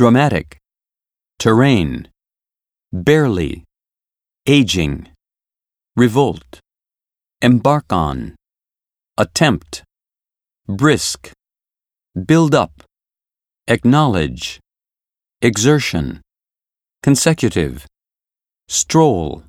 dramatic, terrain, barely, aging, revolt, embark on, attempt, brisk, build up, acknowledge, exertion, consecutive, stroll,